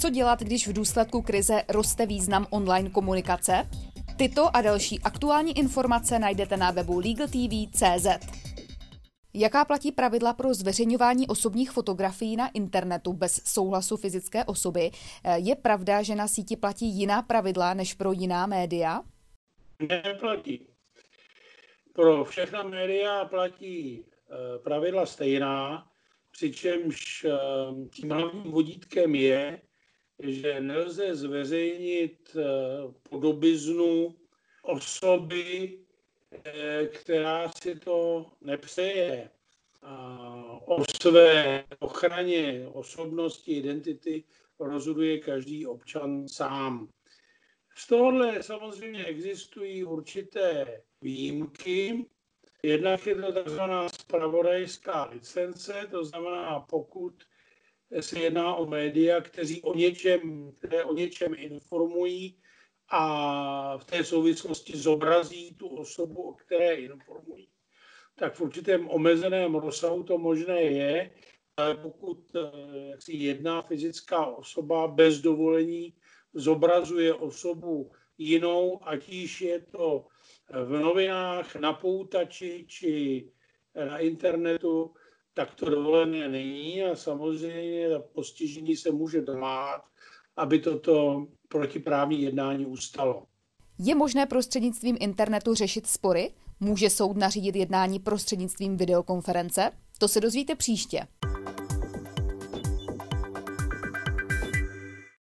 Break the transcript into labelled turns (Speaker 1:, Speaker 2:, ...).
Speaker 1: Co dělat, když v důsledku krize roste význam online komunikace? Tyto a další aktuální informace najdete na webu LegalTV.cz. Jaká platí pravidla pro zveřejňování osobních fotografií na internetu bez souhlasu fyzické osoby? Je pravda, že na síti platí jiná pravidla než pro jiná média?
Speaker 2: Neplatí. Pro všechna média platí eh, pravidla stejná, přičemž eh, tím hlavním vodítkem je, že nelze zveřejnit eh, podobiznu osoby, eh, která si to nepřeje. O své ochraně osobnosti, identity rozhoduje každý občan sám. Z tohohle samozřejmě existují určité výjimky. Jednak je to takzvaná spravodajská licence, to znamená, pokud se jedná o média, kteří o něčem, které o něčem informují a v té souvislosti zobrazí tu osobu, o které informují. Tak v určitém omezeném rozsahu to možné je, ale pokud eh, si jedna fyzická osoba bez dovolení zobrazuje osobu jinou, ať již je to v novinách, na poutači či na internetu, tak to dovolené není a samozřejmě postižení se může domáhat, aby toto protiprávní jednání ustalo.
Speaker 1: Je možné prostřednictvím internetu řešit spory? Může soud nařídit jednání prostřednictvím videokonference? To se dozvíte příště.